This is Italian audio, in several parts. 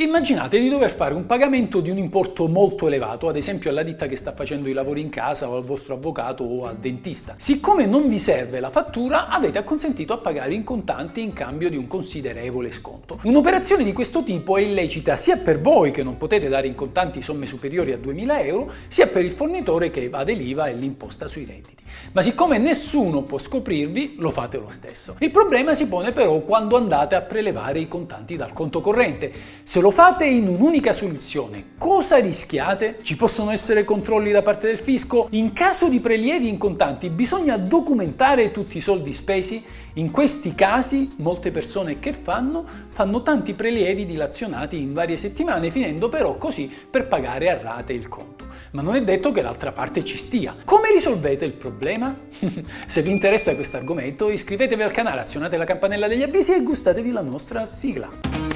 Immaginate di dover fare un pagamento di un importo molto elevato, ad esempio alla ditta che sta facendo i lavori in casa o al vostro avvocato o al dentista. Siccome non vi serve la fattura, avete acconsentito a pagare in contanti in cambio di un considerevole sconto. Un'operazione di questo tipo è illecita sia per voi che non potete dare in contanti somme superiori a 2000 euro, sia per il fornitore che evade l'IVA e l'imposta sui redditi. Ma siccome nessuno può scoprirvi, lo fate lo stesso. Il problema si pone però quando andate a prelevare i contanti dal conto corrente. Se lo lo fate in un'unica soluzione, cosa rischiate? Ci possono essere controlli da parte del fisco? In caso di prelievi in contanti bisogna documentare tutti i soldi spesi? In questi casi molte persone che fanno? Fanno tanti prelievi dilazionati in varie settimane, finendo però così per pagare a rate il conto. Ma non è detto che l'altra parte ci stia. Come risolvete il problema? Se vi interessa questo argomento iscrivetevi al canale, azionate la campanella degli avvisi e gustatevi la nostra sigla.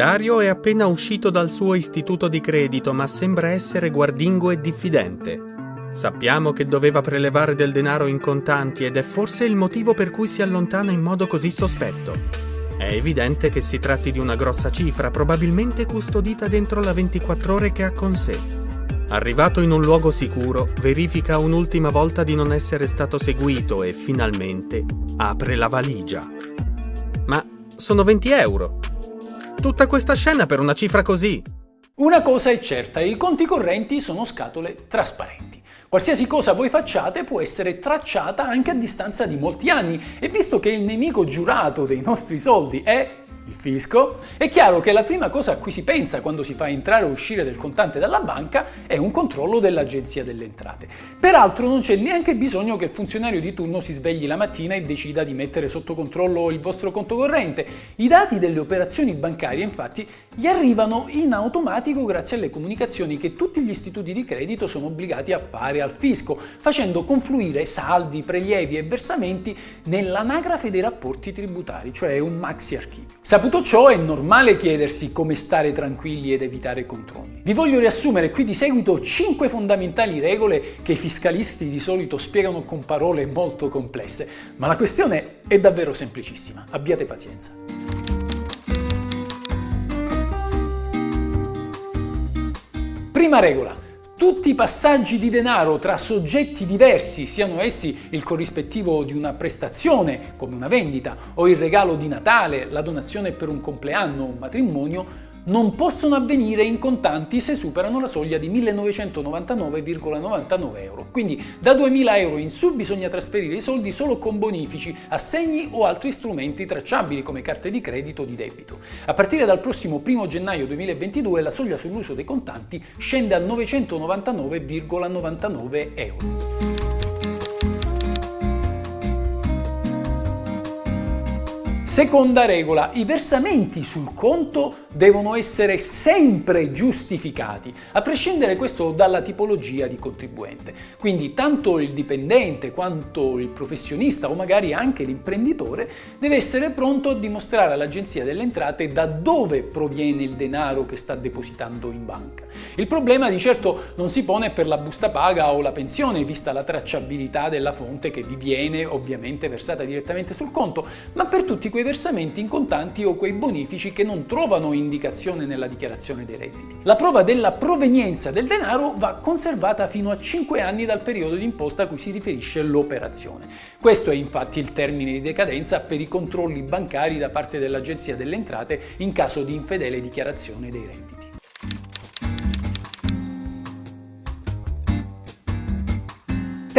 Dario è appena uscito dal suo istituto di credito, ma sembra essere guardingo e diffidente. Sappiamo che doveva prelevare del denaro in contanti ed è forse il motivo per cui si allontana in modo così sospetto. È evidente che si tratti di una grossa cifra, probabilmente custodita dentro la 24 ore che ha con sé. Arrivato in un luogo sicuro, verifica un'ultima volta di non essere stato seguito e finalmente apre la valigia. Ma sono 20 euro. Tutta questa scena per una cifra così. Una cosa è certa, i conti correnti sono scatole trasparenti. Qualsiasi cosa voi facciate può essere tracciata anche a distanza di molti anni e visto che il nemico giurato dei nostri soldi è il fisco, è chiaro che la prima cosa a cui si pensa quando si fa entrare o uscire del contante dalla banca è un controllo dell'Agenzia delle Entrate. Peraltro non c'è neanche bisogno che il funzionario di turno si svegli la mattina e decida di mettere sotto controllo il vostro conto corrente. I dati delle operazioni bancarie infatti gli arrivano in automatico grazie alle comunicazioni che tutti gli istituti di credito sono obbligati a fare al fisco, facendo confluire saldi, prelievi e versamenti nell'anagrafe dei rapporti tributari, cioè un maxi archivio. Saputo ciò è normale chiedersi come stare tranquilli ed evitare controlli. Vi voglio riassumere qui di seguito 5 fondamentali regole che i fiscalisti di solito spiegano con parole molto complesse, ma la questione è davvero semplicissima, abbiate pazienza. Prima regola, tutti i passaggi di denaro tra soggetti diversi, siano essi il corrispettivo di una prestazione, come una vendita, o il regalo di Natale, la donazione per un compleanno o un matrimonio, non possono avvenire in contanti se superano la soglia di 1999,99 euro. Quindi da 2000 euro in su bisogna trasferire i soldi solo con bonifici, assegni o altri strumenti tracciabili come carte di credito o di debito. A partire dal prossimo 1 gennaio 2022 la soglia sull'uso dei contanti scende a 999,99 euro. Seconda regola, i versamenti sul conto devono essere sempre giustificati, a prescindere questo dalla tipologia di contribuente. Quindi tanto il dipendente quanto il professionista o magari anche l'imprenditore deve essere pronto a dimostrare all'Agenzia delle Entrate da dove proviene il denaro che sta depositando in banca. Il problema di certo non si pone per la busta paga o la pensione, vista la tracciabilità della fonte che vi viene ovviamente versata direttamente sul conto, ma per tutti quei versamenti in contanti o quei bonifici che non trovano indicazione nella dichiarazione dei redditi. La prova della provenienza del denaro va conservata fino a 5 anni dal periodo di imposta a cui si riferisce l'operazione. Questo è infatti il termine di decadenza per i controlli bancari da parte dell'Agenzia delle Entrate in caso di infedele dichiarazione dei redditi.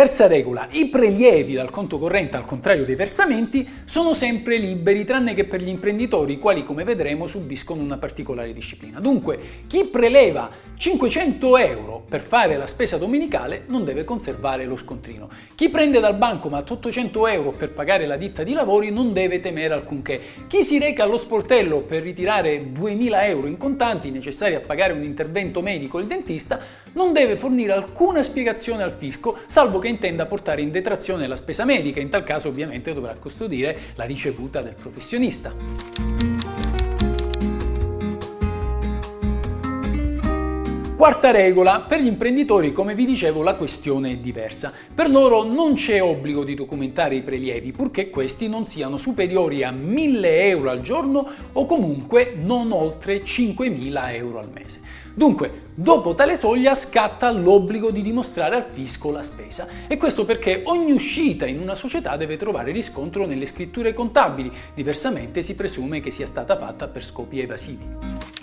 Terza regola, i prelievi dal conto corrente al contrario dei versamenti sono sempre liberi tranne che per gli imprenditori i quali come vedremo subiscono una particolare disciplina. Dunque chi preleva 500 euro per fare la spesa domenicale non deve conservare lo scontrino. Chi prende dal bancomat 800 euro per pagare la ditta di lavori non deve temere alcunché. Chi si reca allo sportello per ritirare 2000 euro in contanti necessari a pagare un intervento medico il dentista non deve fornire alcuna spiegazione al fisco salvo che intenda portare in detrazione la spesa medica, in tal caso ovviamente dovrà custodire la ricevuta del professionista. Quarta regola, per gli imprenditori come vi dicevo la questione è diversa. Per loro non c'è obbligo di documentare i prelievi purché questi non siano superiori a 1000 euro al giorno o comunque non oltre 5000 euro al mese. Dunque, dopo tale soglia scatta l'obbligo di dimostrare al fisco la spesa e questo perché ogni uscita in una società deve trovare riscontro nelle scritture contabili, diversamente si presume che sia stata fatta per scopi evasivi.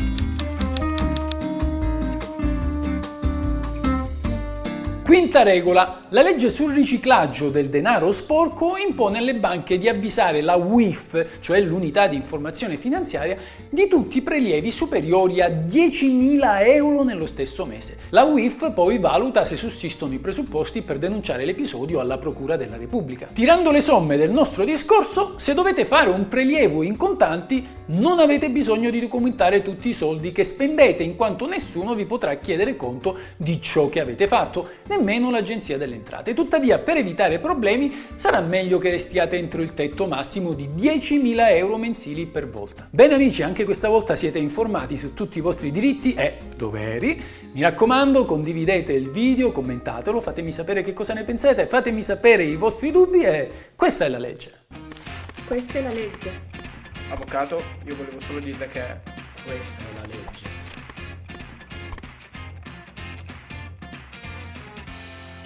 Quinta regola. La legge sul riciclaggio del denaro sporco impone alle banche di avvisare la UIF, cioè l'unità di informazione finanziaria, di tutti i prelievi superiori a 10.000 euro nello stesso mese. La UIF poi valuta se sussistono i presupposti per denunciare l'episodio alla Procura della Repubblica. Tirando le somme del nostro discorso, se dovete fare un prelievo in contanti, non avete bisogno di documentare tutti i soldi che spendete, in quanto nessuno vi potrà chiedere conto di ciò che avete fatto nemmeno l'Agenzia delle Entrate. Tuttavia, per evitare problemi, sarà meglio che restiate entro il tetto massimo di 10.000 euro mensili per volta. Bene amici, anche questa volta siete informati su tutti i vostri diritti e doveri. Mi raccomando, condividete il video, commentatelo, fatemi sapere che cosa ne pensate, fatemi sapere i vostri dubbi e questa è la legge. Questa è la legge. Avvocato, io volevo solo dirle che questa è la legge.